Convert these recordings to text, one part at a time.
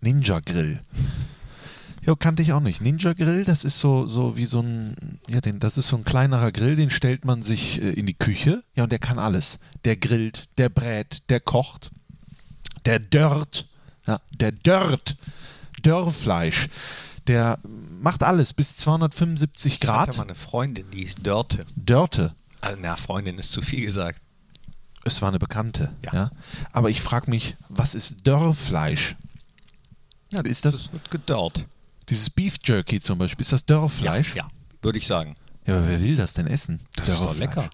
Ninja Grill. Ja, kannte ich auch nicht. Ninja Grill, das ist so, so wie so ein, ja, den, das ist so ein kleinerer Grill, den stellt man sich äh, in die Küche. Ja, und der kann alles. Der grillt, der brät, der kocht, der dörrt, ja, der dörrt, Dörrfleisch. Der macht alles bis 275 Ich hatte Grad. mal eine Freundin, die hieß Dörte. Dörte. Also, na, Freundin ist zu viel gesagt. Es war eine Bekannte. Ja. Ja. Aber ich frage mich, was ist Dörrfleisch? Ja, Ist das- das wird gedörrt. Dieses Beef Jerky zum Beispiel, ist das Dörrfleisch? Ja, ja, würde ich sagen. Ja, aber wer will das denn essen? Das ist doch lecker.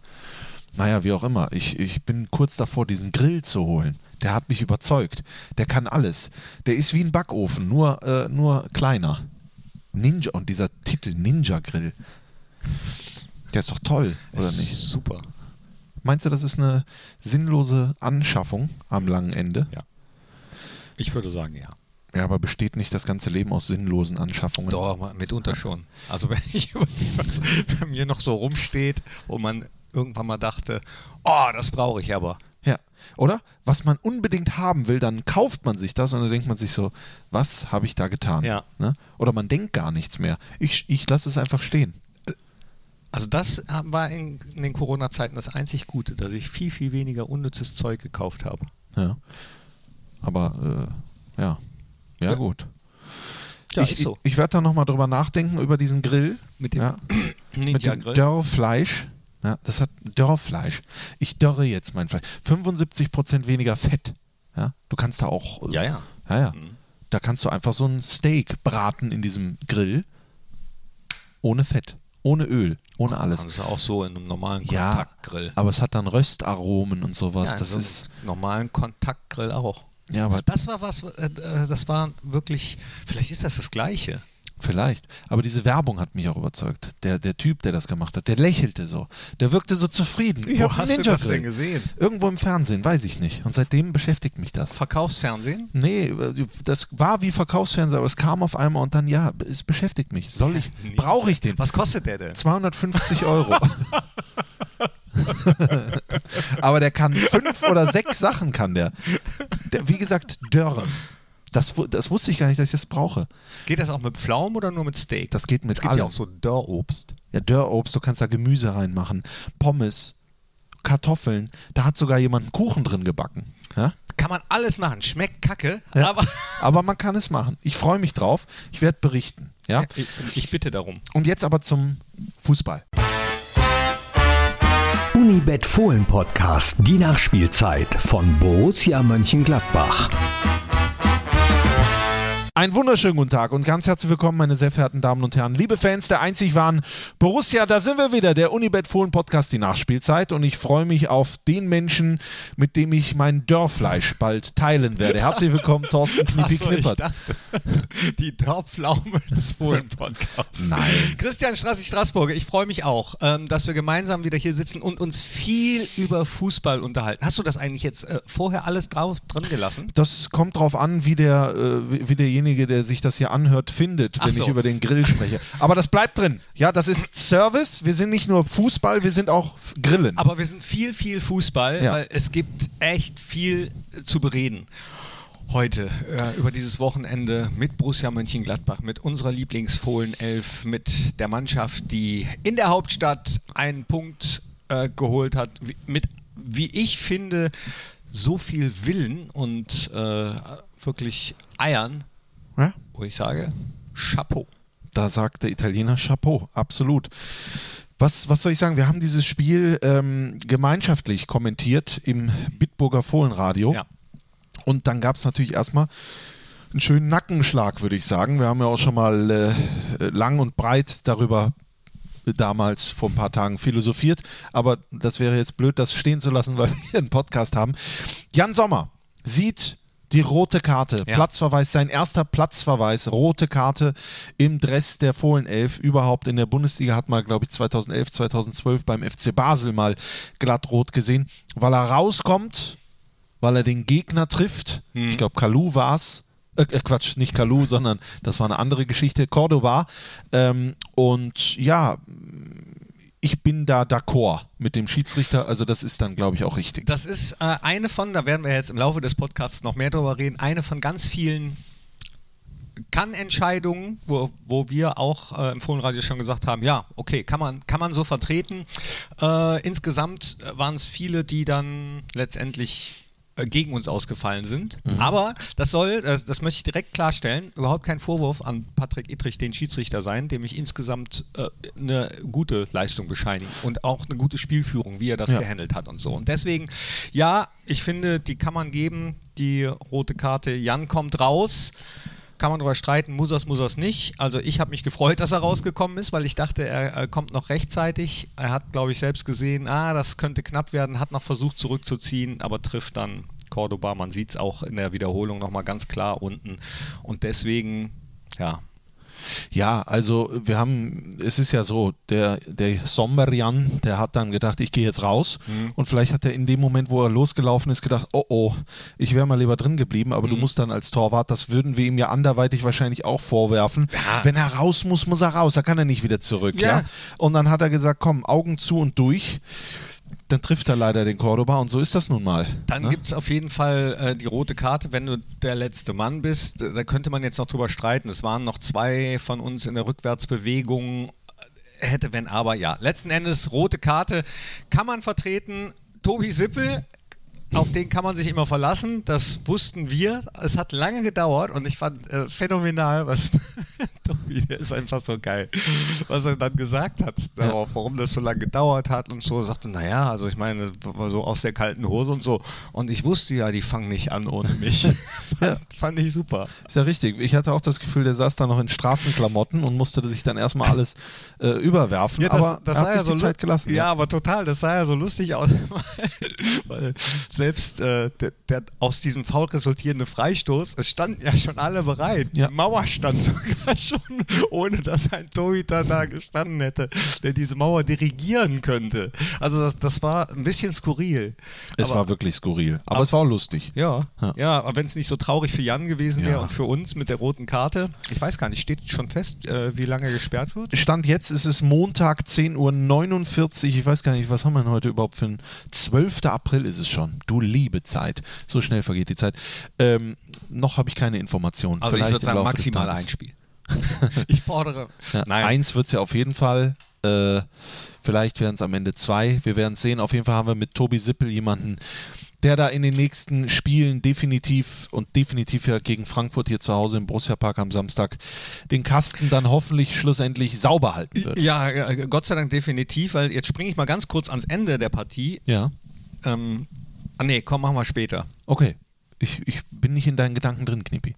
Naja, wie auch immer. Ich, ich bin kurz davor, diesen Grill zu holen. Der hat mich überzeugt. Der kann alles. Der ist wie ein Backofen, nur, äh, nur kleiner. Ninja und dieser Titel Ninja Grill. Der ist doch toll, oder Es nicht? Super. Meinst du, das ist eine sinnlose Anschaffung am langen Ende? Ja. Ich würde sagen, ja. Ja, aber besteht nicht das ganze Leben aus sinnlosen Anschaffungen? Doch, mitunter schon. Also wenn ich überlege, was bei mir noch so rumsteht, wo man irgendwann mal dachte, oh, das brauche ich aber. Ja, oder? Was man unbedingt haben will, dann kauft man sich das und dann denkt man sich so, was habe ich da getan? Ja. Ne? Oder man denkt gar nichts mehr. Ich, ich lasse es einfach stehen. Also das war in, in den Corona-Zeiten das einzig Gute, dass ich viel, viel weniger unnützes Zeug gekauft habe. Ja. Aber äh, ja. ja, Ja. gut. Ja, ich so. ich, ich werde da nochmal drüber nachdenken, über diesen Grill. Mit dem ja, mit dem. Dörrfleisch. Ja, das hat Dörrfleisch. Ich dörre jetzt mein Fleisch. 75% weniger Fett. Ja, du kannst da auch. äh, Ja, ja. Ja, ja. Mhm. Da kannst du einfach so ein Steak braten in diesem Grill. Ohne Fett, ohne Öl, ohne alles. Kannst du auch so in einem normalen Ja, Kontaktgrill. aber es hat dann Röstaromen und sowas. ja, in das so ist. normalen Kontaktgrill auch. Ja, aber Das war was, äh, äh, das war wirklich, vielleicht ist das das Gleiche. Vielleicht. Aber diese Werbung hat mich auch überzeugt. Der, der Typ, der das gemacht hat, der lächelte so. Der wirkte so zufrieden. Wo hab hast einen du das Ninja-Grill. denn gesehen? Irgendwo im Fernsehen, weiß ich nicht. Und seitdem beschäftigt mich das. Verkaufsfernsehen? Nee, das war wie Verkaufsfernseher, aber es kam auf einmal und dann, ja, es beschäftigt mich. Soll ich, brauche ich den? Was kostet der denn? 250 Euro. aber der kann fünf oder sechs Sachen kann der. der wie gesagt, Dörren. Das, das wusste ich gar nicht, dass ich das brauche. Geht das auch mit Pflaumen oder nur mit Steak? Das geht mit es gibt allem. ja auch so Dörrobst. Ja, Dörrobst, du kannst da Gemüse reinmachen, Pommes, Kartoffeln. Da hat sogar jemand einen Kuchen drin gebacken. Ja? Kann man alles machen. Schmeckt kacke, Ja. aber Aber man kann es machen. Ich freue mich drauf. Ich werde berichten. Ja? ich, ich bitte darum. Und jetzt aber zum Fußball. Unibet Fohlen Podcast, die Nachspielzeit von Borussia Mönchengladbach. Einen wunderschönen guten Tag und ganz herzlich willkommen, meine sehr verehrten Damen und Herren, liebe Fans der einzig wahren Borussia. Da sind wir wieder, der Unibet Fohlen Podcast, die Nachspielzeit. Und ich freue mich auf den Menschen, mit dem ich mein Dörrfleisch bald teilen werde. Herzlich willkommen, Thorsten Knippi so, Knippert. dachte, die Dorpflaume des Fohlen-Podcasts. Nein. Christian Strassi Straßburger, ich freue mich auch, ähm, dass wir gemeinsam wieder hier sitzen und uns viel über Fußball unterhalten. Hast du das eigentlich jetzt äh, vorher alles drauf drin gelassen? Das kommt drauf an, wie, der, äh, wie wie derjenige, der sich das hier anhört, findet, Ach wenn so. ich über den Grill spreche. Aber das bleibt drin. Ja, das ist Service. Wir sind nicht nur Fußball, wir sind auch Grillen. Aber wir sind viel, viel Fußball, Ja. weil es gibt echt viel zu bereden. Heute äh, über dieses Wochenende mit Borussia Mönchengladbach, mit unserer Lieblingsfohlen-Elf, mit der Mannschaft, die in der Hauptstadt einen Punkt äh, geholt hat, wie, mit, wie ich finde, so viel Willen und äh, wirklich Eiern, ja? wo ich sage, Chapeau. Da sagt der Italiener Chapeau, absolut. Was, was soll ich sagen? Wir haben dieses Spiel ähm, gemeinschaftlich kommentiert im Bitburger Fohlenradio. Ja. Und dann gab es natürlich erstmal einen schönen Nackenschlag, würde ich sagen. Wir haben ja auch schon mal äh, lang und breit darüber damals vor ein paar Tagen philosophiert. Aber das wäre jetzt blöd, das stehen zu lassen, weil wir hier einen Podcast haben. Jan Sommer sieht die rote Karte, Ja. Platzverweis, sein erster Platzverweis, rote Karte im Dress der Fohlenelf. Überhaupt in der Bundesliga hat man, glaube ich, 2011, 2012 beim FC Basel mal glattrot gesehen, weil er rauskommt, weil er den Gegner trifft. Ich glaube, Kalu war es. Äh, äh, Quatsch, nicht Kalu, sondern das war eine andere Geschichte. Cordoba. Ähm, und ja, ich bin da d'accord mit dem Schiedsrichter, also das ist dann, glaube ich, auch richtig. Das ist äh, eine von, da werden wir jetzt im Laufe des Podcasts noch mehr drüber reden, eine von ganz vielen kann-Entscheidungen, wo, wo wir auch äh, im Fohlenradio schon gesagt haben, ja, okay, kann man, kann man so vertreten. Äh, insgesamt waren es viele, die dann letztendlich gegen uns ausgefallen sind. Mhm. Aber das soll, das, das, möchte ich direkt klarstellen, überhaupt kein Vorwurf an Patrick Ittrich, den Schiedsrichter sein, dem ich insgesamt äh, eine gute Leistung bescheinige und auch eine gute Spielführung, wie er das ja. gehandelt hat und so. Und deswegen, ja, ich finde, die kann man geben, die rote Karte. Jan kommt raus kann man darüber streiten, muss er es, muss er es nicht. Also ich habe mich gefreut, dass er rausgekommen ist, weil ich dachte, er, er kommt noch rechtzeitig. Er hat, glaube ich, selbst gesehen, ah, das könnte knapp werden, hat noch versucht zurückzuziehen, aber trifft dann Cordoba. Man sieht es auch in der Wiederholung nochmal ganz klar unten. Und deswegen, ja, ja, also wir haben, es ist ja so, der, der Sommerian, der hat dann gedacht, ich gehe jetzt raus. Mhm. Und vielleicht hat er in dem Moment, wo er losgelaufen ist, gedacht, oh oh, ich wäre mal lieber drin geblieben, aber mhm. du musst dann als Torwart, das würden wir ihm ja anderweitig wahrscheinlich auch vorwerfen. Ja. Wenn er raus muss, muss er raus, da kann er nicht wieder zurück. Ja. ja? Und dann hat er gesagt, komm, Augen zu und durch dann trifft er leider den Cordoba und so ist das nun mal. Dann ne? gibt es auf jeden Fall äh, die rote Karte, wenn du der letzte Mann bist. Da könnte man jetzt noch drüber streiten. Es waren noch zwei von uns in der Rückwärtsbewegung. Hätte, wenn, aber ja. Letzten Endes rote Karte kann man vertreten. Tobi Sippel auf den kann man sich immer verlassen. Das wussten wir. Es hat lange gedauert und ich fand äh, phänomenal, was Tobi, der ist einfach so geil, was er dann gesagt hat darauf, warum das so lange gedauert hat und so. Sagte, naja, also ich meine, so aus der kalten Hose und so. Und ich wusste ja, die fangen nicht an ohne mich. ja. Fand ich super. Ist ja richtig. Ich hatte auch das Gefühl, der saß da noch in Straßenklamotten und musste sich dann erstmal alles äh, überwerfen. Ja, das, aber das er hat sich ja die Zeit gelassen. Ja, ja, aber total. Das sah ja so lustig aus. weil selbst äh, der, der, aus diesem Foul resultierende Freistoß, es standen ja schon alle bereit. Ja. Die Mauer stand sogar schon, ohne dass ein Torhüter da gestanden hätte, der diese Mauer dirigieren könnte. Also das, das war ein bisschen skurril. Es aber, war wirklich skurril, aber, aber, es war auch lustig. Ja, ja. ja wenn es nicht so traurig für Jan gewesen wäre und für uns mit der roten Karte, ich weiß gar nicht, steht schon fest, äh, wie lange gesperrt wird? Stand jetzt ist es Montag 10.49 Uhr. Ich weiß gar nicht, was haben wir denn heute überhaupt für ein 12. April ist es schon. Du liebe Zeit. So schnell vergeht die Zeit. Ähm, noch habe ich keine Informationen. Also Vielleicht ich würde sagen, maximal ein Spiel. ich fordere. Ja, eins wird es ja auf jeden Fall. Äh, vielleicht werden es am Ende zwei. Wir werden es sehen. Auf jeden Fall haben wir mit Tobi Sippel jemanden, der da in den nächsten Spielen definitiv und definitiv ja gegen Frankfurt hier zu Hause im Borussia Park am Samstag den Kasten dann hoffentlich schlussendlich sauber halten wird. Ja, Gott sei Dank definitiv, weil jetzt springe ich mal ganz kurz ans Ende der Partie. Ja. Ähm, ah nee, komm, machen wir später. Okay. Ich, ich bin nicht in deinen Gedanken drin, Knippi.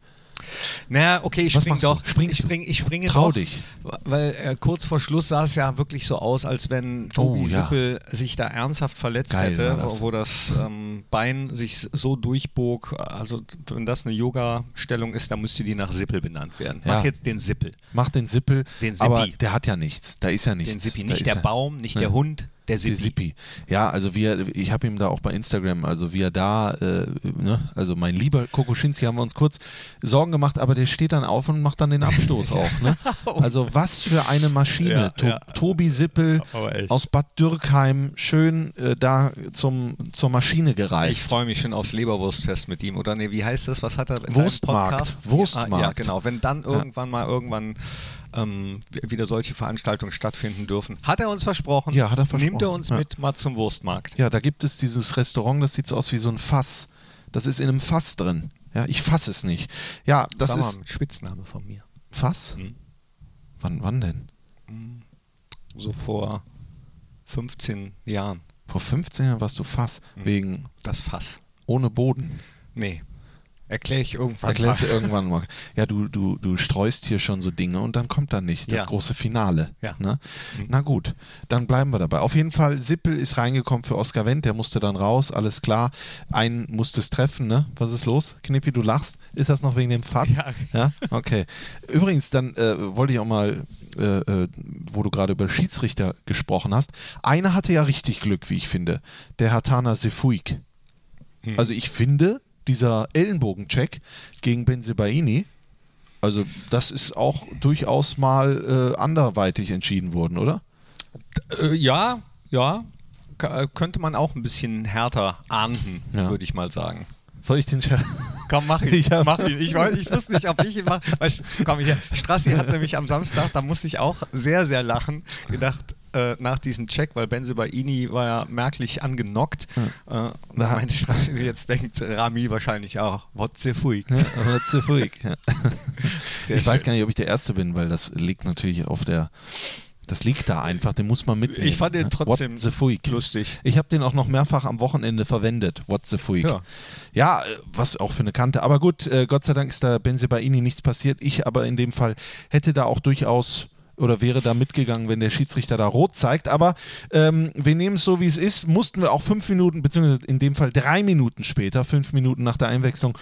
Naja, okay, ich springe doch. Springst ich, spring, ich springe Trau doch, dich. Weil äh, kurz vor Schluss sah es ja wirklich so aus, als wenn Tobi oh, ja. Sippel sich da ernsthaft verletzt Geil hätte, das. wo das ähm, Bein sich so durchbog. Also, wenn das eine Yoga-Stellung ist, dann müsste die nach Sippel benannt werden. Ja. Mach jetzt den Sippel. Mach den Sippel, den aber der hat ja nichts. Da ist ja nichts. Den Sippi, nicht der Baum, nicht der Hund, der Sippi. Der Sippi. Ja, also wie er, ich habe ihm da auch bei Instagram, also wie er da, äh, ne, also mein lieber Kokoschinski haben wir uns kurz Sorgen gemacht, aber der steht dann auf und macht dann den Abstoß auch. Ne? Also was für eine Maschine. Ja, to ja. Tobi Sippel aus Bad Dürkheim, schön äh, da zum, zur Maschine gereicht. Ich freue mich schon aufs Leberwurstfest mit ihm. Oder nee, wie heißt das? Was hat er in Wurstmarkt. Podcast? Wurstmarkt. Ja, ja, genau. Wenn dann irgendwann mal irgendwann ähm, wieder solche Veranstaltungen stattfinden dürfen. Hat er uns versprochen? Ja, hat er versprochen. Nimmt er uns ja. mit mal zum Wurstmarkt? Ja, da gibt es dieses Restaurant, das sieht so aus wie so ein Fass. Das ist in einem Fass drin. Ja, ich fasse es nicht. Ja, das, das ist ein Spitzname von mir. Fass? Hm. Wann, wann denn? Hm. So vor 15 Jahren. Vor 15 Jahren warst du Fass hm. wegen das Fass ohne Boden. Nee, Erkläre ich irgendwann Erklärst mal. irgendwann mal. Ja, du, du, du streust hier schon so Dinge und dann kommt da nicht das ja. große Finale. Ja. Ne? Mhm. Na gut, dann bleiben wir dabei. Auf jeden Fall, Sippel ist reingekommen für Oskar Wendt, der musste dann raus, alles klar. Einen musste es treffen, ne? Was ist los? Knippi, du lachst. Ist das noch wegen dem Fass? Ja. ja? Okay. Übrigens, dann äh, wollte ich auch mal, äh, äh, wo du gerade über Schiedsrichter gesprochen hast, einer hatte ja richtig Glück, wie ich finde. Der Hatana Sefuik. Mhm. Also ich finde, dieser Ellenbogencheck gegen Benzebaini, also das ist auch durchaus mal äh, anderweitig entschieden worden, oder? Äh, ja, ja. K äh, könnte man auch ein bisschen härter ahnden, Ja. würde ich mal sagen. Soll ich den Scherz? Komm, mach ihn. Ich mach ihn. Ich, weiß, ich wusste nicht, ob ich ihn mache. Komm hier. Strassi hat nämlich am Samstag, da musste ich auch sehr, sehr lachen, gedacht, äh, nach diesem Check, weil Benzebaini war ja merklich angenockt. Äh, da Na. meinte Strassi, jetzt denkt Rami wahrscheinlich auch, what the fuck. Aber zu freak. Ja. Sehr Ich weiß schön. gar nicht, ob ich der Erste bin, weil das liegt natürlich auf der. Das liegt da einfach, den muss man mitnehmen. Ich fand den trotzdem What the freak. lustig. Ich habe den auch noch mehrfach am Wochenende verwendet. What the freak. Ja. Ja, äh, was auch für eine Kante. Aber gut, äh, Gott sei Dank ist da Benzebaini nichts passiert. Ich aber in dem Fall hätte da auch durchaus oder wäre da mitgegangen, wenn der Schiedsrichter da rot zeigt. Aber ähm, wir nehmen es so, wie es ist. Mussten wir auch fünf Minuten, beziehungsweise in dem Fall drei Minuten später, fünf Minuten nach der Einwechslung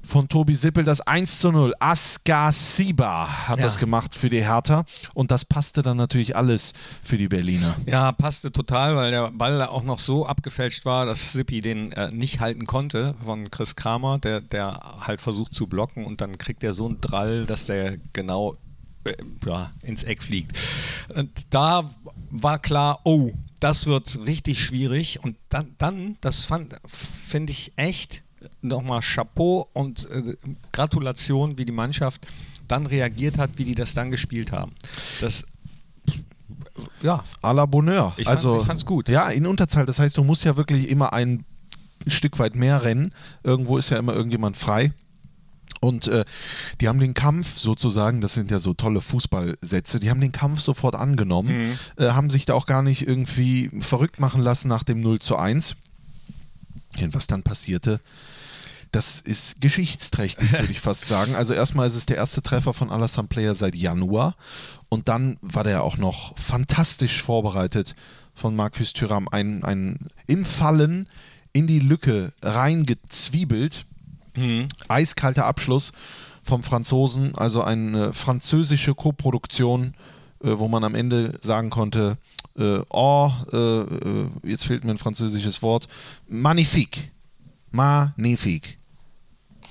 von Tobi Sippel, das 1 zu 0. Aska Siba hat Ja. das gemacht für die Hertha. Und das passte dann natürlich alles für die Berliner. Ja, passte total, weil der Ball auch noch so abgefälscht war, dass Sippi den äh, nicht halten konnte von Chris Kramer, der, der halt versucht zu blocken und dann kriegt er so einen Drall, dass der genau ja, ins Eck fliegt. Und da war klar, oh, das wird richtig schwierig und dann, dann das finde ich echt nochmal Chapeau und äh, Gratulation, wie die Mannschaft dann reagiert hat, wie die das dann gespielt haben. Das ja, à la Bonheur. Ich fand- also, ich fand's gut. Ja, in Unterzahl. Das heißt, du musst ja wirklich immer ein Stück weit mehr rennen. Irgendwo ist ja immer irgendjemand frei. Und äh, die haben den Kampf sozusagen, das sind ja so tolle Fußballsätze, die haben den Kampf sofort angenommen, äh, haben sich da auch gar nicht irgendwie verrückt machen lassen nach dem 0 zu 1. Und was dann passierte, das ist geschichtsträchtig, würde ich fast sagen. Also erstmal ist es der erste Treffer von Alassane Player seit Januar und dann war der auch noch fantastisch vorbereitet von Marcus Thuram. Ein, ein im Fallen in die Lücke reingezwiebelt. Eiskalter Abschluss vom Franzosen, also eine französische Koproduktion, äh, wo man am Ende sagen konnte, äh, oh, äh, äh, jetzt fehlt mir ein französisches Wort, magnifique. Magnifique.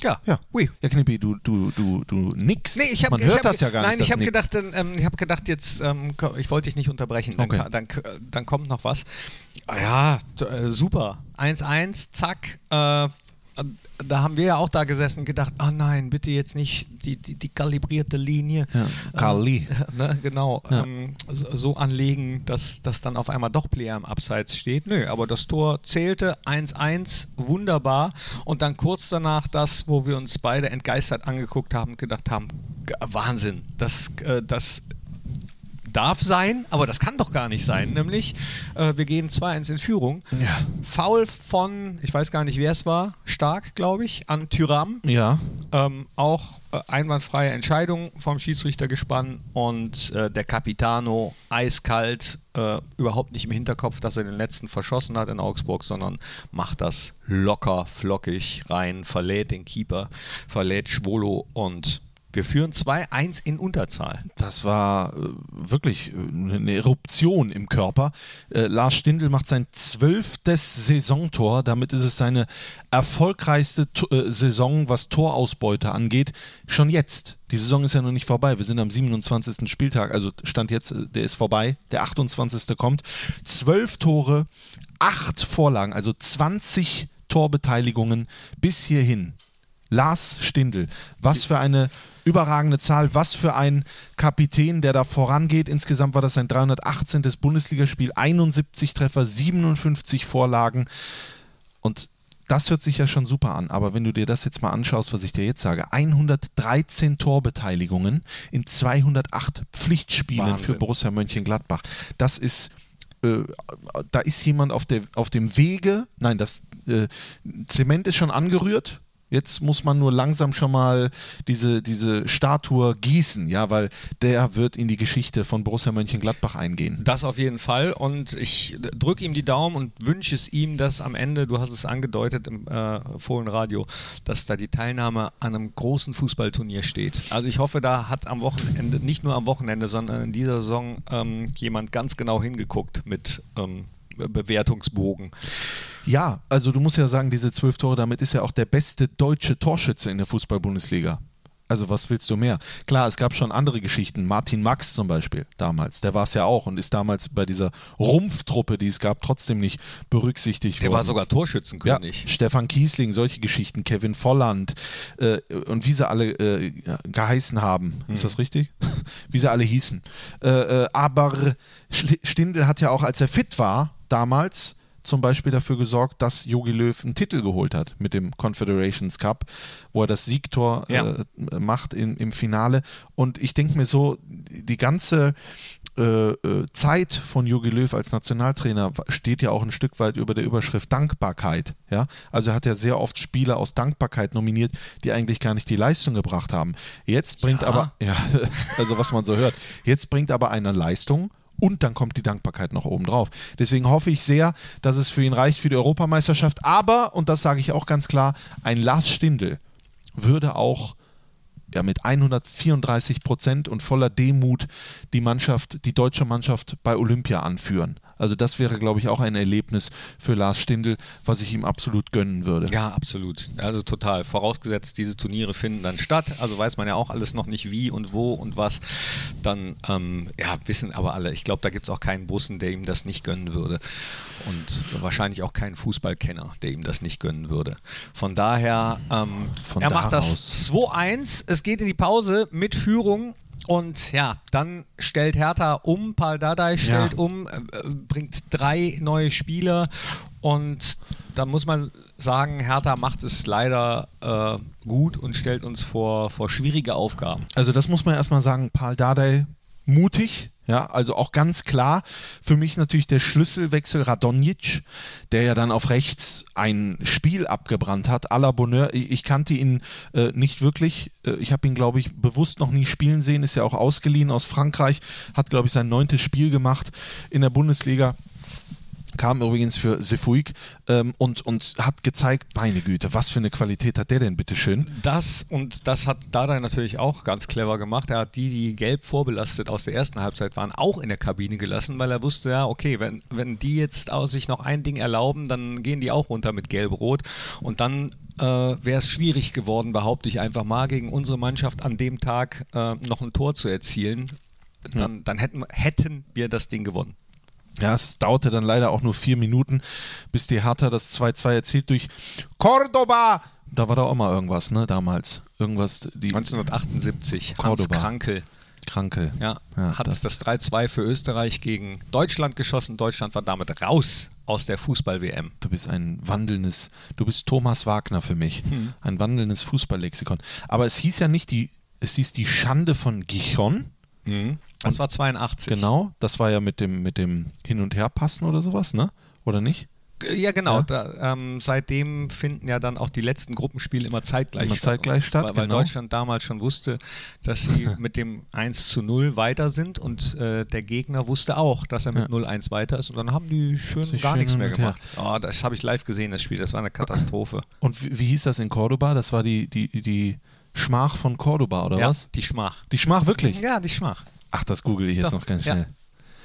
ja, Ja. Ui. Ja, Knippi, du, du, du, du nix. Nee, ich hab, Man ich hört hab, das ja gar nein, nicht. ich habe gedacht, ähm, ich habe gedacht jetzt, ähm, ich wollte dich nicht unterbrechen, dann, Okay. ka- dann, k- dann kommt noch was. Ah Ja, äh, super. 1-1, zack. Äh, da haben wir ja auch da gesessen und gedacht, oh nein, bitte jetzt nicht die, die, die kalibrierte Linie. Ja, Kali. Ähm, ne, genau. Ja. Ähm, so, so anlegen, dass, dass dann auf einmal doch Player im Abseits steht. Nö, aber das Tor zählte 1-1, wunderbar. Und dann kurz danach das, wo wir uns beide entgeistert angeguckt haben und gedacht haben, Wahnsinn, das, äh, das darf sein, aber das kann doch gar nicht sein. Nämlich, äh, wir gehen 2-1 in Führung. Ja. Foul von, ich weiß gar nicht, wer es war, Stark, glaube ich, an Tyram. Ja, Ähm, auch äh, einwandfreie Entscheidung vom Schiedsrichtergespann und äh, der Capitano eiskalt, äh, überhaupt nicht im Hinterkopf, dass er den letzten verschossen hat in Augsburg, sondern macht das locker, flockig rein, verlädt den Keeper, verlädt Schwolo und wir führen 2-1 in Unterzahl. das war äh, wirklich äh, eine Eruption im Körper. Äh, Lars Stindl macht sein zwölftes Saisontor. Damit ist es seine erfolgreichste To- äh, Saison, was Torausbeute angeht. Schon jetzt. Die Saison ist ja noch nicht vorbei. Wir sind am 27. Spieltag. Also Stand jetzt, äh, der ist vorbei. Der 28. kommt. Zwölf Tore, acht Vorlagen, also 20 Torbeteiligungen bis hierhin. Lars Stindl. Was für eine überragende Zahl, was für ein Kapitän, der da vorangeht. Insgesamt war das sein 318. Bundesligaspiel, 71 Treffer, 57 Vorlagen. Und das hört sich ja schon super an. Aber wenn du dir das jetzt mal anschaust, was ich dir jetzt sage, 113 Torbeteiligungen in 208 Pflichtspielen Wahnsinn. für Borussia Mönchengladbach. Das ist äh, da ist jemand auf, der, auf dem Wege, nein, das äh, Zement ist schon angerührt. Jetzt muss man nur langsam schon mal diese, diese Statue gießen, ja, weil der wird in die Geschichte von Borussia Mönchengladbach eingehen. Das auf jeden Fall und ich drücke ihm die Daumen und wünsche es ihm, dass am Ende, du hast es angedeutet im äh, Fohlenradio, dass da die Teilnahme an einem großen Fußballturnier steht. Also ich hoffe, da hat am Wochenende, nicht nur am Wochenende, sondern in dieser Saison ähm, jemand ganz genau hingeguckt mit ähm, Bewertungsbogen. Ja, also du musst ja sagen, diese zwölf Tore, damit ist er auch der beste deutsche Torschütze in der Fußball-Bundesliga. Also was willst du mehr? Klar, es gab schon andere Geschichten. Martin Max zum Beispiel damals, der war es ja auch und ist damals bei dieser Rumpftruppe, die es gab, trotzdem nicht berücksichtigt Der worden. war sogar ja, Torschützenkönig. Stefan Kiesling, solche Geschichten, Kevin Volland äh, und wie sie alle äh, geheißen haben. Ist das richtig? wie sie alle hießen. Äh, äh, aber Stindl hat ja auch, als er fit war, damals zum Beispiel dafür gesorgt, dass Jogi Löw einen Titel geholt hat mit dem Confederations Cup, wo er das Siegtor Ja. äh, macht in, im Finale. Und ich denke mir so, die ganze äh, äh, Zeit von Jogi Löw als Nationaltrainer steht ja auch ein Stück weit über der Überschrift Dankbarkeit. Ja? Also er hat ja sehr oft Spieler aus Dankbarkeit nominiert, die eigentlich gar nicht die Leistung gebracht haben. Jetzt bringt Ja. aber, ja, also was man so hört, jetzt bringt aber einer Leistung und dann kommt die Dankbarkeit noch oben drauf. Deswegen hoffe ich sehr, dass es für ihn reicht für die Europameisterschaft. Aber, und das sage ich auch ganz klar, ein Lars Stindl würde auch ja, mit 134 Prozent und voller Demut die Mannschaft, die deutsche Mannschaft bei Olympia anführen. Also das wäre, glaube ich, auch ein Erlebnis für Lars Stindl, was ich ihm absolut gönnen würde. Ja, absolut. Also total. Vorausgesetzt, diese Turniere finden dann statt. Also weiß man ja auch alles noch nicht wie und wo und was. Dann, ähm, ja, wissen aber alle. Ich glaube, da gibt es auch keinen Bussen, der ihm das nicht gönnen würde. Und wahrscheinlich auch keinen Fußballkenner, der ihm das nicht gönnen würde. Von daher, ähm, Von er macht das 2-1. Es geht in die Pause mit Führung. Und ja, dann stellt Hertha um, Paul Dardai stellt Ja. um, äh, bringt drei neue Spieler und da muss man sagen, Hertha macht es leider äh, gut und stellt uns vor, vor schwierige Aufgaben. Also das muss man erstmal sagen, Paul Dardai mutig, ja, also auch ganz klar. Für mich natürlich der Schlüsselwechsel Radonjic, der ja dann auf rechts ein Spiel abgebrannt hat, à la Bonheur. Ich, ich kannte ihn äh, nicht wirklich, äh, ich habe ihn glaube ich bewusst noch nie spielen sehen, ist ja auch ausgeliehen aus Frankreich, hat glaube ich sein neuntes Spiel gemacht in der Bundesliga kam übrigens für Sefuig ähm, und, und hat gezeigt, meine Güte, was für eine Qualität hat der denn, bitteschön. Das und das hat Dardai natürlich auch ganz clever gemacht. Er hat die, die gelb vorbelastet aus der ersten Halbzeit waren, auch in der Kabine gelassen, weil er wusste, ja, okay, wenn, wenn die jetzt aus sich noch ein Ding erlauben, dann gehen die auch runter mit gelb-rot und dann äh, wäre es schwierig geworden, behaupte ich einfach mal, gegen unsere Mannschaft an dem Tag äh, noch ein Tor zu erzielen. Dann, dann hätten, hätten wir das Ding gewonnen. Ja, es dauerte dann leider auch nur vier Minuten, bis die Hertha das 2-2 erzielt durch Cordoba. Da war da auch mal irgendwas, ne, damals. Irgendwas, die 1978, Hans Cordoba. Krankel. Kranke. Ja, Ja, hat das- das, 3-2 für Österreich gegen Deutschland geschossen. Deutschland war damit raus aus der Fußball-WM. Du bist ein wandelndes, du bist Thomas Wagner für mich. Hm. Ein wandelndes Fußballlexikon. Aber es hieß ja nicht die, es hieß die Schande von Gijon. Das war 82. Genau, das war ja mit dem, mit dem Hin- und Herpassen oder sowas, ne? Oder nicht? Ja, genau. Ja. Da, ähm, seitdem finden ja dann auch die letzten Gruppenspiele immer zeitgleich Immer statt. zeitgleich statt, weil, weil genau. Deutschland damals schon wusste, dass sie mit dem 1 zu 0 weiter sind und äh, der Gegner wusste auch, dass er mit Ja. 0-1 weiter ist und dann haben die schön gar schön nichts mehr und her. gemacht. Oh, das habe ich live gesehen, das Spiel. Das war eine Katastrophe. Und wie, wie hieß das in Cordoba? Das war die, die, die Schmach von Cordoba, oder ja, was? die Schmach. Die Schmach wirklich? Ja, die Schmach. Ach, das google ich jetzt Doch, noch ganz ja. schnell.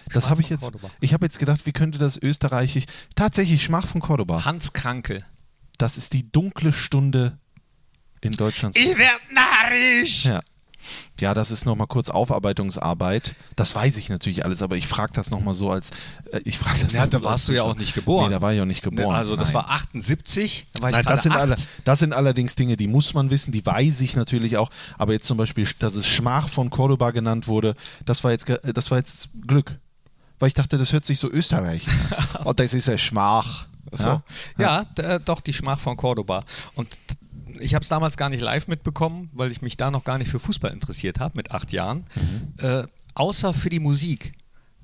Das Schmach habe ich jetzt. Cordoba. Ich habe jetzt gedacht, wie könnte das österreichisch. Tatsächlich Schmach von Cordoba. Hans Krankel. Das ist die dunkle Stunde in Deutschland. werd narrisch! Ja. Ja, das ist nochmal kurz Aufarbeitungsarbeit. Das weiß ich natürlich alles, aber ich frage das nochmal so als. Äh, ich frage das Ja, da warst du ja auch nicht geboren. Nee, da war ich auch nicht geboren. Also das Nein. war 78. Da war ich Nein, das sind, alle, das sind allerdings Dinge, die muss man wissen, die weiß ich natürlich auch. Aber jetzt zum Beispiel, dass es Schmach von Cordoba genannt wurde, das war jetzt, das war jetzt Glück. Weil ich dachte, das hört sich so österreichisch an. Und das ist ja Schmach. So. Ja? Ja, d- äh, doch, die Schmach von Cordoba. Und ich habe es damals gar nicht live mitbekommen, weil ich mich da noch gar nicht für Fußball interessiert habe mit acht Jahren. Äh, außer für die Musik.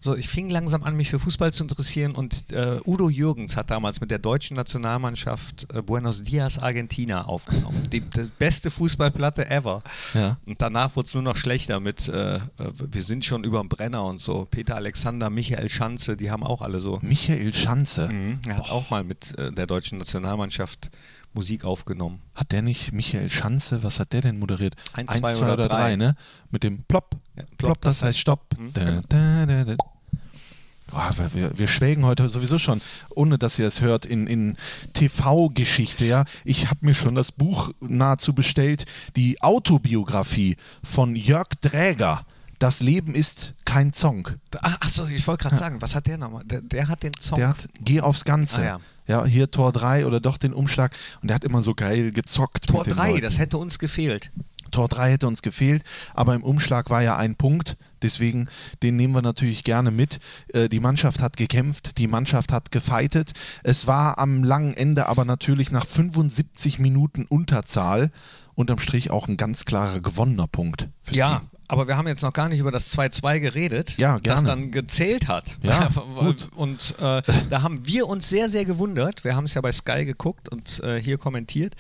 So, ich fing langsam an, mich für Fußball zu interessieren und äh, Udo Jürgens hat damals mit der deutschen Nationalmannschaft äh, Buenos Dias Argentina aufgenommen. Die, die beste Fußballplatte ever. Ja. Und danach wurde es nur noch schlechter mit äh, äh, Wir sind schon überm Brenner und so. Peter Alexander, Michael Schanze, die haben auch alle so Michael Schanze. Mhm. Er hat auch mal mit äh, der deutschen Nationalmannschaft Musik aufgenommen. Hat der nicht Michael Schanze, was hat der denn moderiert? Eins, Eins, zwei zwei oder drei. drei, ne? Mit dem Plop. Ja, Plop, das heißt Stopp. Mhm, Da, da, da. Boah, wir, wir schwelgen heute sowieso schon, ohne dass ihr es hört, in, in TV-Geschichte. Ja, ich habe mir schon das Buch nahezu bestellt, die Autobiografie von Jörg Dräger. Das Leben ist kein Song. Ach, ach so, ich wollte gerade sagen, was hat der nochmal? Der, der hat den Song. Der hat Geh aufs Ganze. Ah, ja. Ja. hier Tor 3 oder doch den Umschlag. Und der hat immer so geil gezockt. Tor mit den 3, Leuten. das hätte uns gefehlt. Tor 3 hätte uns gefehlt, aber im Umschlag war ja ein Punkt. Deswegen, den nehmen wir natürlich gerne mit. Äh, die Mannschaft hat gekämpft, die Mannschaft hat gefeitet. Es war am langen Ende aber natürlich nach 75 Minuten Unterzahl unterm Strich auch ein ganz klarer gewonnener Punkt. fürs Ja, Team. Aber wir haben jetzt noch gar nicht über das 2-2 geredet, Ja, das dann gezählt hat. Ja, gut. Und äh, da haben wir uns sehr, sehr gewundert. Wir haben es ja bei Sky geguckt und äh, hier kommentiert.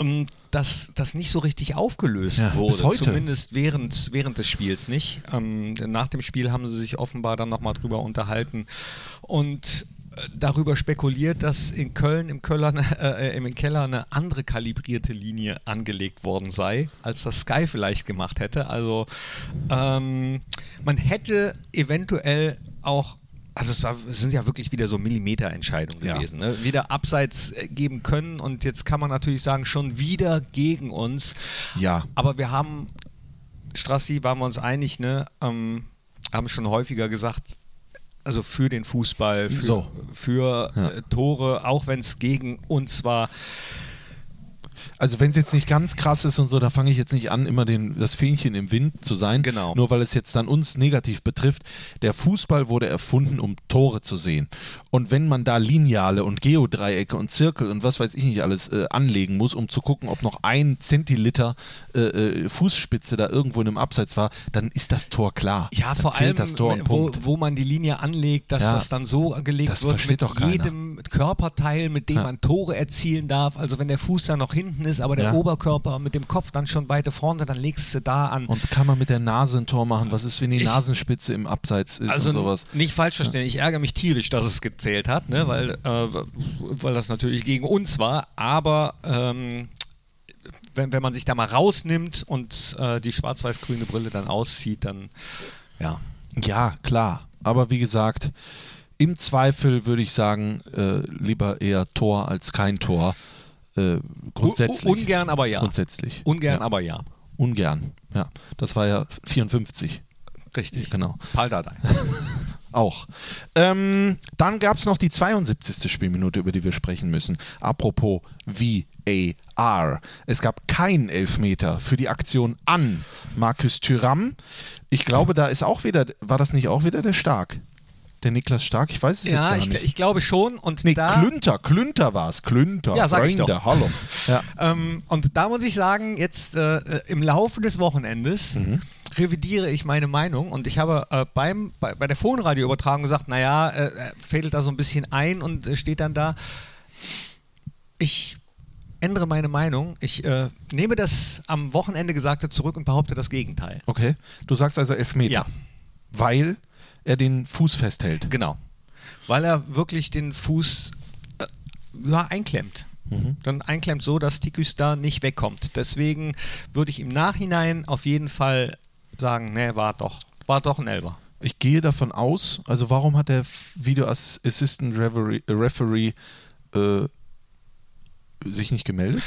ähm, Dass das nicht so richtig aufgelöst Ja, wurde, zumindest während, während des Spiels nicht. Ähm, nach dem Spiel haben sie sich offenbar dann nochmal drüber unterhalten und darüber spekuliert, dass in Köln im, Köller, äh, im Keller eine andere kalibrierte Linie angelegt worden sei, als das Sky vielleicht gemacht hätte. Also ähm, man hätte eventuell auch also es, war, es sind ja wirklich wieder so Millimeterentscheidungen Ja. gewesen. Ne? Wieder abseits äh, geben können und jetzt kann man natürlich sagen, schon wieder gegen uns. Ja. Aber wir haben, Strassi, waren wir uns einig, ne? Ähm, haben schon häufiger gesagt, also für den Fußball, für, So. für Ja. äh, Tore, auch wenn es gegen uns war. Also wenn es jetzt nicht ganz krass ist und so, da fange ich jetzt nicht an, immer den, das Fähnchen im Wind zu sein. Genau. Nur weil es jetzt dann uns negativ betrifft. Der Fußball wurde erfunden, um Tore zu sehen. Und wenn man da Lineale und Geodreiecke und Zirkel und was weiß ich nicht alles äh, anlegen muss, um zu gucken, ob noch ein Zentiliter äh, äh, Fußspitze da irgendwo in einem Abseits war, dann ist das Tor klar. Ja, Dann vor allem, das Tor und wo, wo man die Linie anlegt, dass Ja. das dann so gelegt wird mit jedem Körperteil, mit dem Ja. man Tore erzielen darf. Also wenn der Fuß dann noch hinten ist, aber der Ja. Oberkörper mit dem Kopf dann schon weiter vorne, dann legst du da an. Und kann man mit der Nase ein Tor machen? Was ist, wenn die Ich- Nasenspitze im Abseits ist Also und sowas? nicht falsch verstehen, ich ärgere mich tierisch, dass es gezählt hat, ne? weil, äh, weil das natürlich gegen uns war, aber ähm, wenn, wenn man sich da mal rausnimmt und äh, die schwarz-weiß-grüne Brille dann auszieht, dann ja. Ja, klar. Aber wie gesagt, im Zweifel würde ich sagen, äh, lieber eher Tor als kein Tor. Äh, grundsätzlich. U- ungern, aber ja. Grundsätzlich. Ungern, ja. aber ja. Ungern. Ja, das war ja 54. Richtig. Genau. Pal Dardai. Auch. Ähm, dann gab es noch die 72. Spielminute, über die wir sprechen müssen. Apropos VAR. Es gab keinen Elfmeter für die Aktion an Markus Thüram. Ich glaube, da ist auch wieder, war das nicht auch wieder der Stark? Der Niklas Stark? Ich weiß es jetzt Ja, gar ich, nicht. ich glaube schon. Und nee, da, Klünter, Klünter war es. Klünter, Ja, sag ich Freunde, doch. hallo. Ja. ähm, und da muss ich sagen, jetzt äh, äh, im Laufe des Wochenendes Mhm. revidiere ich meine Meinung und ich habe äh, beim, bei, bei der Phonradioübertragung gesagt, naja, äh, er fädelt da so ein bisschen ein und äh, steht dann da. Ich ändere meine Meinung. Ich äh, nehme das am Wochenende Gesagte zurück und behaupte das Gegenteil. Okay, du sagst also Elfmeter. Ja. Weil er den Fuß festhält. Genau. Weil er wirklich den Fuß äh, ja, einklemmt. Mhm. Dann einklemmt so, dass Tikus da nicht wegkommt. Deswegen würde ich im Nachhinein auf jeden Fall sagen, ne, war doch, war doch ein Elber. Ich gehe davon aus, also warum hat der Video Ass- Assistant Referee, Referee äh, sich nicht gemeldet?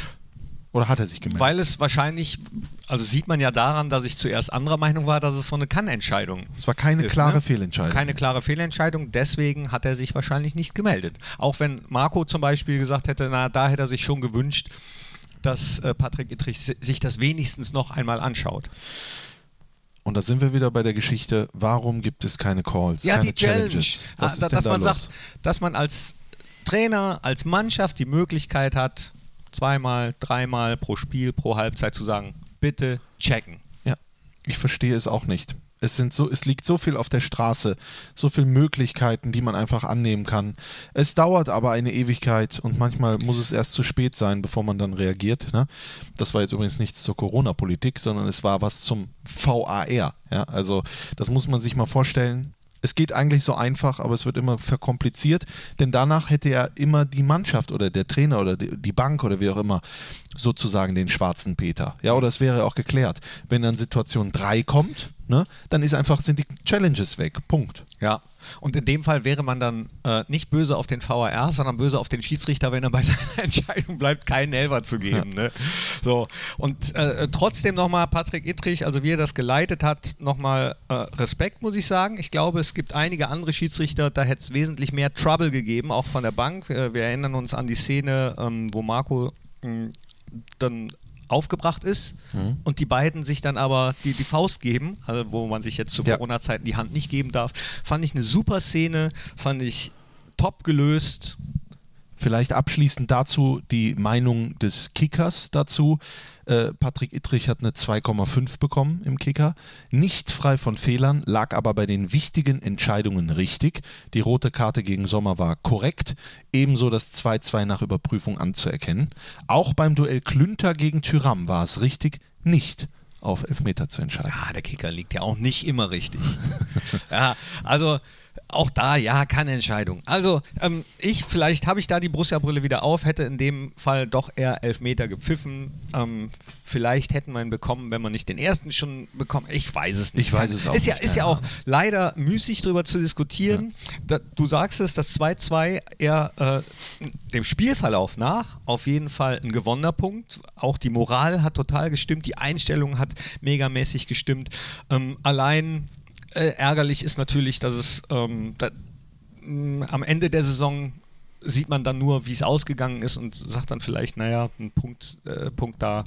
Oder hat er sich gemeldet? Weil es wahrscheinlich, also sieht man ja daran, dass ich zuerst anderer Meinung war, dass es so eine Kann-Entscheidung es war keine ist, klare ne? Fehlentscheidung. Keine klare Fehlentscheidung, deswegen hat er sich wahrscheinlich nicht gemeldet. Auch wenn Marco zum Beispiel gesagt hätte, na, da hätte er sich schon gewünscht, dass äh, Patrick Ittrich si- sich das wenigstens noch einmal anschaut. Und da sind wir wieder bei der Geschichte, warum gibt es keine Calls, Ja, keine die Challenge. Challenges? Was Ah, ist da- denn dass da man los? sagt, dass man als Trainer, als Mannschaft die Möglichkeit hat, zweimal, dreimal pro Spiel, pro Halbzeit zu sagen, bitte checken. Ja, ich verstehe es auch nicht. Es, sind so, es liegt so viel auf der Straße, so viele Möglichkeiten, die man einfach annehmen kann. Es dauert aber eine Ewigkeit und manchmal muss es erst zu spät sein, bevor man dann reagiert. Ne? Das war jetzt übrigens nichts zur Corona-Politik, sondern es war was zum VAR. Ja? Also das muss man sich mal vorstellen. Es geht eigentlich so einfach, aber es wird immer verkompliziert, denn danach hätte ja immer die Mannschaft oder der Trainer oder die Bank oder wie auch immer sozusagen den schwarzen Peter. Ja, oder es wäre auch geklärt. Wenn dann Situation 3 kommt, ne, dann ist einfach, sind die Challenges weg. Punkt. Ja, und in dem Fall wäre man dann äh, nicht böse auf den VAR, sondern böse auf den Schiedsrichter, wenn er bei seiner Entscheidung bleibt, keinen Elfer zu geben. Ja. Ne? So, und äh, trotzdem nochmal Patrick Ittrich, also wie er das geleitet hat, nochmal äh, Respekt, muss ich sagen. Ich glaube, es gibt einige andere Schiedsrichter, da hätte es wesentlich mehr Trouble gegeben, auch von der Bank. Äh, wir erinnern uns an die Szene, ähm, wo Marco hm, dann aufgebracht ist mhm. und die beiden sich dann aber die, die Faust geben, also wo man sich jetzt zu ja. Corona-Zeiten die Hand nicht geben darf, fand ich eine super Szene, fand ich top gelöst. Vielleicht abschließend dazu die Meinung des Kickers dazu. Äh, Patrick Ittrich hat eine 2,5 bekommen im Kicker. Nicht frei von Fehlern, lag aber bei den wichtigen Entscheidungen richtig. Die rote Karte gegen Sommer war korrekt, ebenso das 2-2 nach Überprüfung anzuerkennen. Auch beim Duell Klünter gegen Tyram war es richtig, nicht auf Elfmeter zu entscheiden. Ja, der Kicker liegt ja auch nicht immer richtig. ja, also auch da, ja, keine Entscheidung. Also, ähm, ich, vielleicht habe ich da die Borussia-Brille wieder auf, hätte in dem Fall doch eher Elfmeter gepfiffen. Ähm, vielleicht hätten wir ihn bekommen, wenn man nicht den ersten schon bekommen. Ich weiß es nicht. Ich weiß es auch ist ja, nicht. Ist ja auch leider müßig darüber zu diskutieren. Ja. Da, du sagst es, das 2-2 eher äh, dem Spielverlauf nach auf jeden Fall ein gewonnener Punkt. Auch die Moral hat total gestimmt, die Einstellung hat megamäßig gestimmt. Ähm, allein äh, ärgerlich ist natürlich, dass es ähm, da, mh, am Ende der Saison sieht man dann nur, wie es ausgegangen ist und sagt dann vielleicht, naja, ein Punkt, äh, Punkt da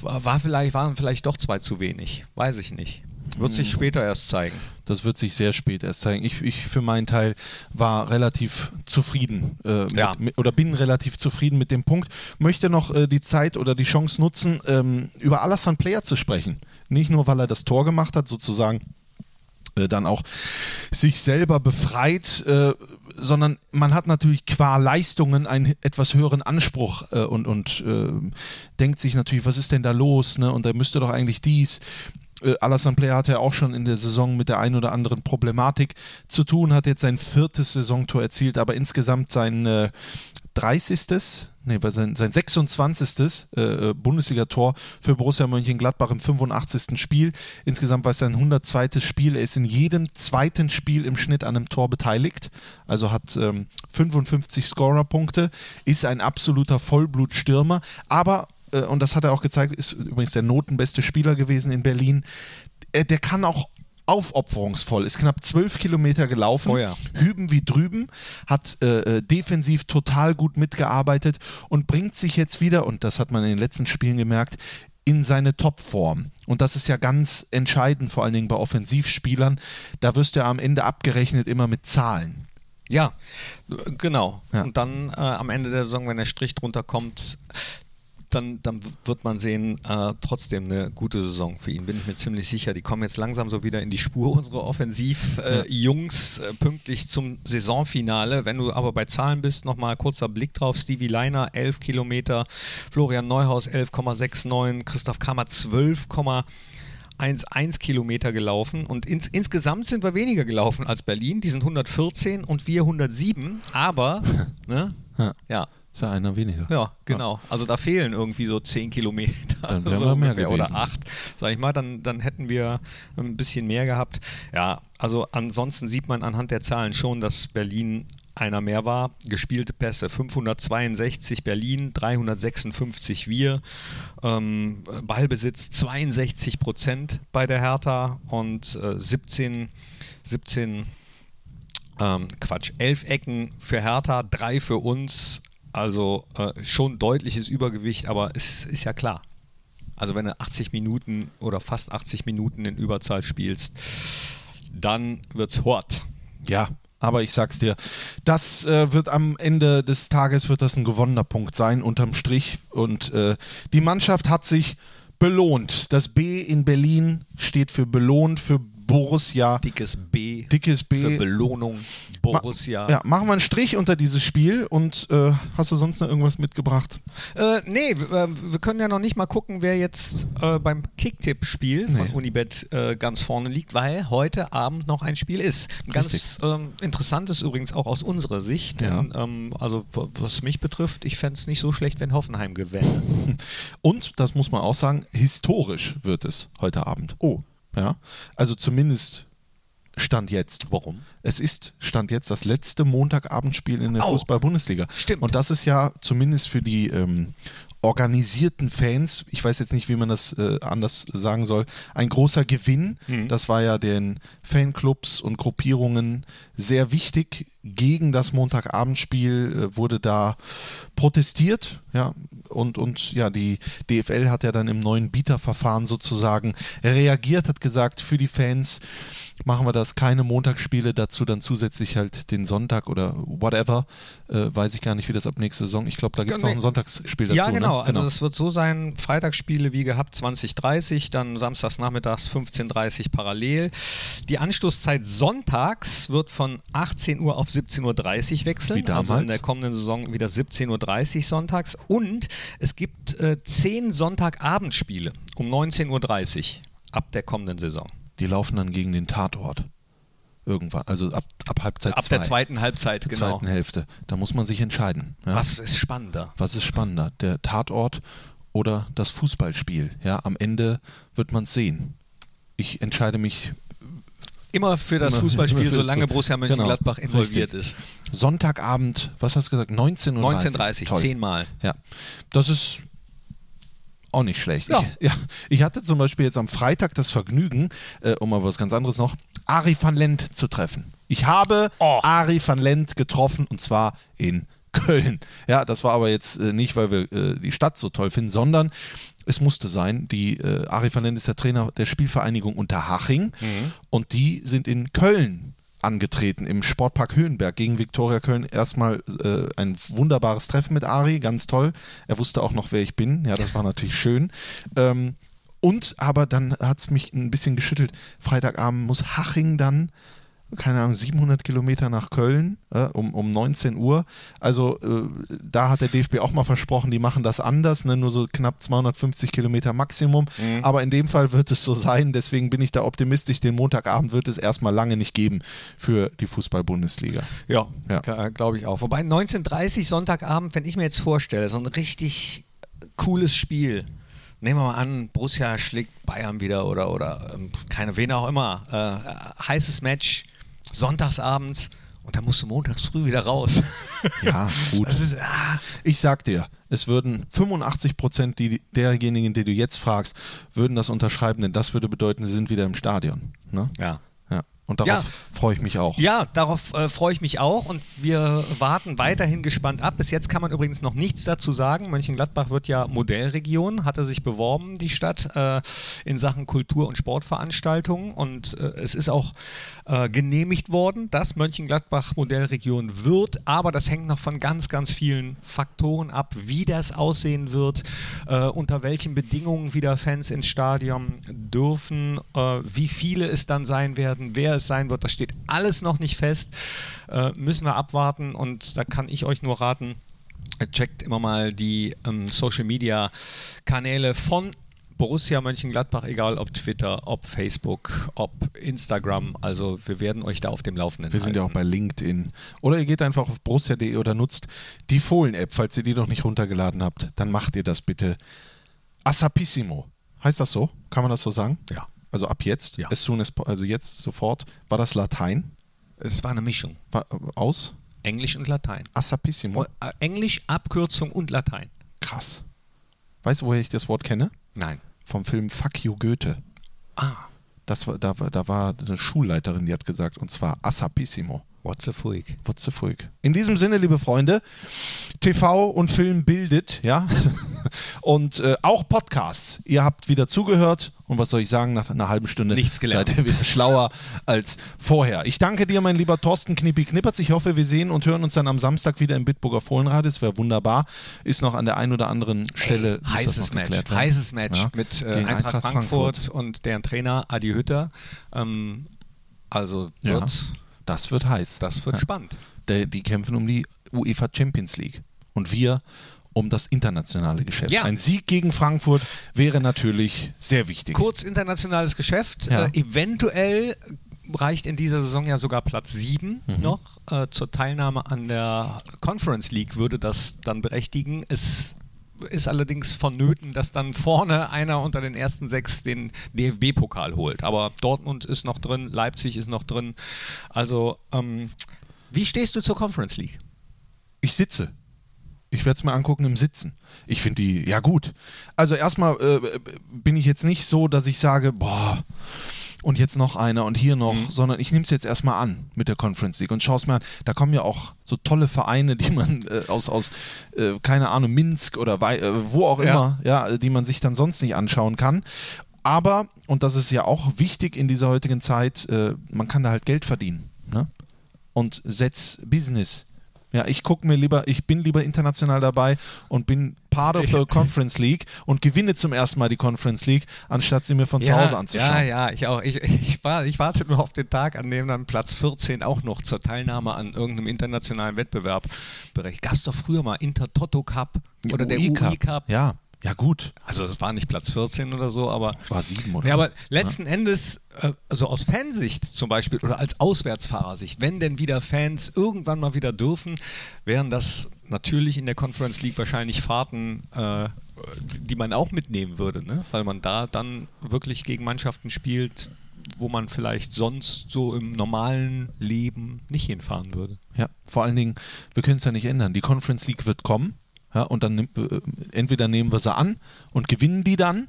war vielleicht, waren vielleicht doch zwei zu wenig. Weiß ich nicht. Wird sich hm. später erst zeigen. Das wird sich sehr spät erst zeigen. Ich, ich für meinen Teil war relativ zufrieden äh, ja. mit, oder bin relativ zufrieden mit dem Punkt. Möchte noch äh, die Zeit oder die Chance nutzen, ähm, über Alassane Player zu sprechen. Nicht nur, weil er das Tor gemacht hat, sozusagen äh, dann auch sich selber befreit, äh, sondern man hat natürlich qua Leistungen einen etwas höheren Anspruch äh, und, und denkt sich natürlich, was ist denn da los? Ne? Und er müsste doch eigentlich dies. Alassane Player hatte ja auch schon in der Saison mit der einen oder anderen Problematik zu tun, hat jetzt sein viertes Saisontor erzielt, aber insgesamt sein 30 nee, sein, sein 26. Äh, äh, Bundesliga-Tor für Borussia Mönchengladbach im 85. Spiel. Insgesamt war es sein 102. Spiel. Er ist in jedem zweiten Spiel im Schnitt an einem Tor beteiligt, also hat ähm, 55 Scorer-Punkte, ist ein absoluter Vollblutstürmer, aber äh, und das hat er auch gezeigt, ist übrigens der notenbeste Spieler gewesen in Berlin. Äh, der kann auch aufopferungsvoll, ist knapp zwölf Kilometer gelaufen, oh ja. hüben wie drüben, hat äh, äh, defensiv total gut mitgearbeitet und bringt sich jetzt wieder, und das hat man in den letzten Spielen gemerkt, in seine Topform. Und das ist ja ganz entscheidend, vor allen Dingen bei Offensivspielern. Da wirst du ja am Ende abgerechnet immer mit Zahlen. Ja, genau. Ja. Und dann äh, am Ende der Saison, wenn der Strich drunter kommt, dann, dann wird man sehen, äh, trotzdem eine gute Saison für ihn, bin ich mir ziemlich sicher. Die kommen jetzt langsam so wieder in die Spur, unsere Offensiv-Jungs, äh, äh, pünktlich zum Saisonfinale. Wenn du aber bei Zahlen bist, nochmal kurzer Blick drauf. Stevie Leiner, 11 Kilometer, Florian Neuhaus, 11,69, Christoph Kammer, 12,11 Kilometer gelaufen und ins, insgesamt sind wir weniger gelaufen als Berlin. Die sind 114 und wir 107, aber ne, ja. ja. Ist ja einer weniger. Ja, genau. Also da fehlen irgendwie so 10 Kilometer dann wären so mehr gewesen. oder 8, sag ich mal. Dann, dann hätten wir ein bisschen mehr gehabt. Ja, also ansonsten sieht man anhand der Zahlen schon, dass Berlin einer mehr war. Gespielte Pässe 562 Berlin, 356 wir. Ähm, Ballbesitz 62 Prozent bei der Hertha und äh, 17, 17 ähm, Quatsch, 11 Ecken für Hertha, 3 für uns, also äh, schon deutliches Übergewicht, aber es ist ja klar. Also wenn du 80 Minuten oder fast 80 Minuten in Überzahl spielst, dann wird's hart. Ja, aber ich sag's dir, das äh, wird am Ende des Tages wird das ein gewonnener Punkt sein, unterm Strich. Und äh, die Mannschaft hat sich belohnt. Das B in Berlin steht für belohnt, für Borussia. Dickes B. Dickes B. Für Belohnung. Borussia. Ma ja, machen wir einen Strich unter dieses Spiel und äh, hast du sonst noch irgendwas mitgebracht? Äh, nee, äh, wir können ja noch nicht mal gucken, wer jetzt äh, beim Kicktipp-Spiel nee. von Unibet äh, ganz vorne liegt, weil heute Abend noch ein Spiel ist. Ein ganz ähm, interessantes übrigens auch aus unserer Sicht. Denn, ja. ähm, also was mich betrifft, ich fände es nicht so schlecht, wenn Hoffenheim gewinnt. Und, das muss man auch sagen, historisch wird es heute Abend. Oh. Ja, also zumindest Stand jetzt. Warum? Es ist Stand jetzt das letzte Montagabendspiel in der Oh, Fußball-Bundesliga. stimmt. Und das ist ja zumindest für die ähm, organisierten Fans, ich weiß jetzt nicht, wie man das äh, anders sagen soll, ein großer Gewinn. Mhm. Das war ja den Fanclubs und Gruppierungen sehr wichtig. Gegen das Montagabendspiel äh, wurde da protestiert, ja, und, und ja, die DFL hat ja dann im neuen Bieterverfahren sozusagen reagiert, hat gesagt, für die Fans machen wir das, keine Montagsspiele, dazu dann zusätzlich halt den Sonntag oder whatever, äh, weiß ich gar nicht, wie das ab nächste Saison, ich glaube, da gibt es Ja, noch ein. Sonntagsspiel dazu. Ja, genau. Ne? Also es wird so sein, Freitagsspiele wie gehabt 20.30, dann samstags nachmittags 15.30 parallel. Die Anstoßzeit sonntags wird von 18 Uhr auf 17.30 Uhr wechseln. Wie damals. Also in der kommenden Saison wieder 17.30 Uhr sonntags. Und es gibt äh, 10 Sonntagabendspiele um 19.30 Uhr ab der kommenden Saison. Die laufen dann gegen den Tatort. Irgendwann, also ab, ab Halbzeit Ab zwei, der zweiten Halbzeit, der genau. zweiten Hälfte. Da muss man sich entscheiden. Ja? Was ist spannender? Was ist spannender, der Tatort oder das Fußballspiel? Ja, am Ende wird man es sehen. Ich entscheide mich Immer für das Immer- Fußballspiel, immer für solange Borussia Mönchengladbach Genau, involviert richtig. ist. Sonntagabend, was hast du gesagt? 19.30 Uhr. 19.30 Toll. zehnmal. Ja, das ist auch nicht schlecht. Ja. Ich, ja, ich hatte zum Beispiel jetzt am Freitag das Vergnügen, äh, um mal was ganz anderes noch, Ari van Lent zu treffen. Ich habe Oh. Ari van Lent getroffen und zwar in Köln. Ja, das war aber jetzt äh, nicht, weil wir äh, die Stadt so toll finden, sondern es musste sein. Die äh, Ari van Lent ist der Trainer der Spielvereinigung Unterhaching und die sind in Köln angetreten im Sportpark Höhenberg gegen Viktoria Köln. Erstmal äh, ein wunderbares Treffen mit Ari, ganz toll. Er wusste auch noch, wer ich bin. Ja, das war natürlich schön. Ähm, und aber dann hat es mich ein bisschen geschüttelt. Freitagabend muss Haching dann, keine Ahnung, 700 Kilometer nach Köln äh, um, um 19 Uhr. Also äh, da hat der DFB auch mal versprochen, die machen das anders, ne? nur so knapp 250 Kilometer Maximum. Aber in dem Fall wird es so sein. Deswegen bin ich da optimistisch. Den Montagabend wird es erstmal lange nicht geben für die Fußball-Bundesliga. Ja, Ja. glaube ich auch. Wobei 19.30 Sonntagabend, wenn ich mir jetzt vorstelle, so ein richtig cooles Spiel. Nehmen wir mal an, Borussia schlägt Bayern wieder oder, oder ähm, keine, wen auch immer. Äh, heißes Match, sonntagsabends und dann musst du montags früh wieder raus. Ja, gut. Ist, ah, Ich sag dir, es würden 85 Prozent die, derjenigen, die du jetzt fragst, würden das unterschreiben, denn das würde bedeuten, sie sind wieder im Stadion. Ne? ja. Und darauf Ja. freue ich mich auch. Ja, darauf äh, freue ich mich auch und wir warten weiterhin gespannt ab. Bis jetzt kann man übrigens noch nichts dazu sagen. Mönchengladbach wird ja Modellregion, hatte sich beworben, die Stadt, äh, in Sachen Kultur- und Sportveranstaltungen und äh, es ist auch äh, genehmigt worden, dass Mönchengladbach Modellregion wird, aber das hängt noch von ganz, ganz vielen Faktoren ab, wie das aussehen wird, äh, unter welchen Bedingungen wieder Fans ins Stadion dürfen, äh, wie viele es dann sein werden, wer es sein wird, das steht alles noch nicht fest. Äh, müssen wir abwarten und da kann ich euch nur raten, checkt immer mal die ähm, Social Media Kanäle von Borussia Mönchengladbach, egal ob Twitter, ob Facebook, ob Instagram. Also wir werden euch da auf dem Laufenden Wir sind ja auch halten. bei LinkedIn. Oder ihr geht einfach auf borussia.de oder nutzt die Fohlen-App, falls ihr die noch nicht runtergeladen habt. Dann macht ihr das bitte. Assapissimo. Heißt das so? Kann man das so sagen? Ja. Also ab jetzt, Ja. as soon as, also jetzt sofort, war das Latein? Es war eine Mischung. War, aus? Englisch und Latein. Assapissimo. Äh, Englisch, Abkürzung und Latein. Krass. Weißt du, woher ich das Wort kenne? Nein. Vom Film Fuck You Goethe. Ah, Das war, da, war- da war eine Schulleiterin, die hat gesagt, und zwar Assapissimo. what's a freak? What's the freak? In diesem Sinne, liebe Freunde, TV und Film bildet, ja. Und äh, auch Podcasts. Ihr habt wieder zugehört und was soll ich sagen, nach einer halben Stunde Nichts gelernt. seid ihr wieder schlauer als vorher. Ich danke dir, mein lieber Thorsten Knippi Knippertz. Ich hoffe, wir sehen und hören uns dann am Samstag wieder im Bitburger Fohlenrad. Das wäre wunderbar. Ist noch an der einen oder anderen Stelle. das heißes Match. Heißes Match Ja, mit äh, gegen Eintracht, Frankfurt, und deren Trainer Adi Hütter. Ähm, also Ja, wird, das wird heiß. das wird Ja. spannend. Der, die kämpfen um die UEFA Champions League. Und wir um das internationale Geschäft. Ja. Ein Sieg gegen Frankfurt wäre natürlich sehr wichtig. Kurz internationales Geschäft. Ja. Äh, eventuell reicht in dieser Saison ja sogar Platz 7 Mhm. noch. Äh, zur Teilnahme an der Conference League würde das dann berechtigen. Es ist allerdings vonnöten, dass dann vorne einer unter den ersten sechs den DFB-Pokal holt. Aber Dortmund ist noch drin, Leipzig ist noch drin. Also, ähm, wie stehst du zur Conference League? Ich sitze. Ich werde es mir angucken im Sitzen. Ich finde die, ja gut. Also erstmal äh, bin ich jetzt nicht so, dass ich sage, boah, und jetzt noch einer und hier noch, mhm. sondern ich nehme es jetzt erstmal an mit der Conference League und schaue es mir an. Da kommen ja auch so tolle Vereine, die man äh, aus, aus äh, keine Ahnung, Minsk oder äh, wo auch immer, ja. ja, die man sich dann sonst nicht anschauen kann. Aber, und das ist ja auch wichtig in dieser heutigen Zeit, äh, man kann da halt Geld verdienen. Ne? Und setz Business ja, ich gucke mir lieber, ich bin lieber international dabei und bin part of the Conference League und gewinne zum ersten Mal die Conference League, anstatt sie mir von ja, zu Hause anzuschauen. Ja, ja, ich auch. Ich, ich, war, ich warte nur auf den Tag, an dem dann Platz 14 auch noch zur Teilnahme an irgendeinem internationalen Wettbewerb berechtigt. Gab es doch früher mal Inter-Toto Cup oder der UI Cup. Cup. Ja. Ja, gut. Also es war nicht Platz 14 oder so, aber. War sieben oder ja, aber letzten ja. Endes, äh, also aus Fansicht zum Beispiel oder als Auswärtsfahrersicht, wenn denn wieder Fans irgendwann mal wieder dürfen, wären das natürlich in der Conference League wahrscheinlich Fahrten, äh, die man auch mitnehmen würde, ne? weil man da dann wirklich gegen Mannschaften spielt, wo man vielleicht sonst so im normalen Leben nicht hinfahren würde. Ja, vor allen Dingen, wir können es ja nicht ändern. Die Conference League wird kommen ja, und dann äh, entweder nehmen wir sie an und gewinnen die dann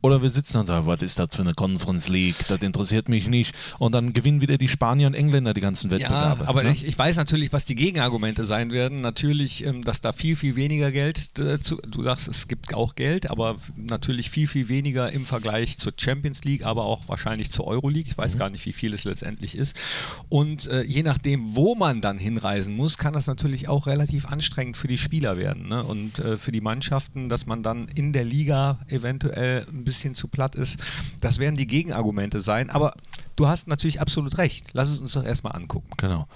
oder wir sitzen und sagen, was ist das für eine Conference League? Das interessiert mich nicht. Und dann gewinnen wieder die Spanier und Engländer die ganzen Wettbewerbe. Ja, aber ne? ich, ich, weiß natürlich, was die Gegenargumente sein werden. Natürlich, ähm, dass da viel, viel weniger Geld, äh, zu, du sagst, es gibt auch Geld, aber natürlich viel, viel weniger im Vergleich zur Champions League, aber auch wahrscheinlich zur Euroleague. Ich weiß mhm. gar nicht, wie viel es letztendlich ist. Und äh, je nachdem, wo man dann hinreisen muss, kann das natürlich auch relativ anstrengend für die Spieler werden. Ne? Und äh, für die Mannschaften, dass man dann in der Liga eventuell ein bisschen zu platt ist. Das werden die Gegenargumente sein. Aber du hast natürlich absolut recht. Lass es uns doch erstmal angucken. Genau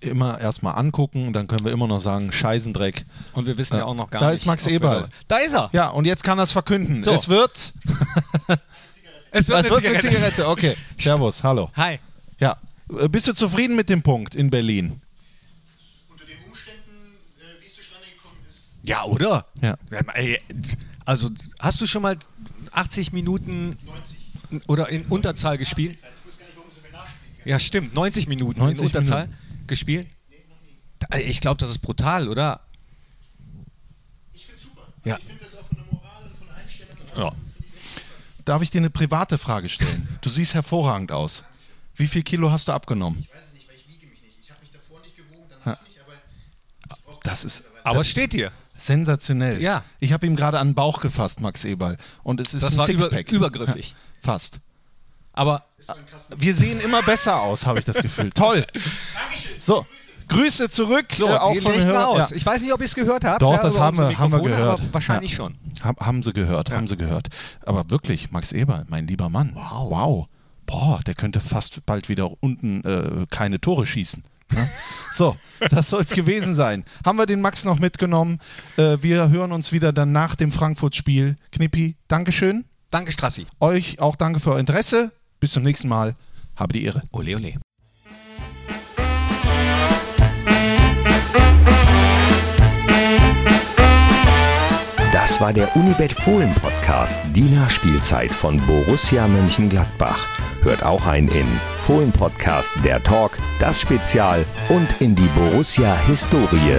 immer erstmal angucken, dann können wir immer noch sagen, Scheißendreck. Und wir wissen ja, auch noch gar da nicht. Da ist Max Eberl. Da ist er. Ja, und jetzt kann er es verkünden. So. Es wird. es wird, es eine, wird Zigarette. eine Zigarette. Okay. Servus, hallo. Hi. Ja. Bist du zufrieden mit dem Punkt in Berlin? Unter den Umständen, äh, wie es zustande gekommen ist. Ja, oder? Ja. Also, hast du schon mal 80 Minuten 90. oder in Unterzahl gespielt? Ja, stimmt. 90 Minuten 90 in Unterzahl Minuten. gespielt? Ich glaube, das ist brutal, oder? Ich finde es super. Ja. Ich finde das auch von der Moral und von der Einstellung. Ja. Darf ich dir eine private Frage stellen? Du siehst hervorragend aus. Wie viel Kilo hast du abgenommen? Ich weiß es nicht, weil ich wiege mich nicht. Ich habe mich davor nicht gewogen, danach nicht, aber das ist. Aber es steht dir. Sensationell. Ja. Ich habe ihm gerade an den Bauch gefasst, Max Eberl. Und es ist das ein war Sixpack. Über, übergriffig. Fast. Aber wir sehen immer besser aus, habe ich das Gefühl. Toll. Dankeschön. So. Grüße zurück, so, äh, auch von Hörer. Aus. Ja. Ich weiß nicht, ob ihr es gehört habt. Doch, ja, das haben wir, haben wir gehört. wahrscheinlich ja. schon. Hab, haben sie gehört, ja. haben sie gehört. Aber wirklich, Max Eberl, mein lieber Mann. Wow. Wow. Boah, der könnte fast bald wieder unten äh, keine Tore schießen. Ne? So, das soll es gewesen sein. Haben wir den Max noch mitgenommen? Äh, wir hören uns wieder dann nach dem Frankfurt-Spiel. Knippi, Dankeschön. Danke, Strassi. Euch auch danke für euer Interesse. Bis zum nächsten Mal. Habe die Ehre. Ole, ole. Das war der Unibet Fohlen Podcast, die Nachspielzeit von Borussia Mönchengladbach. Hört auch ein in Fohlen Podcast, der Talk, das Spezial und in die Borussia Historie.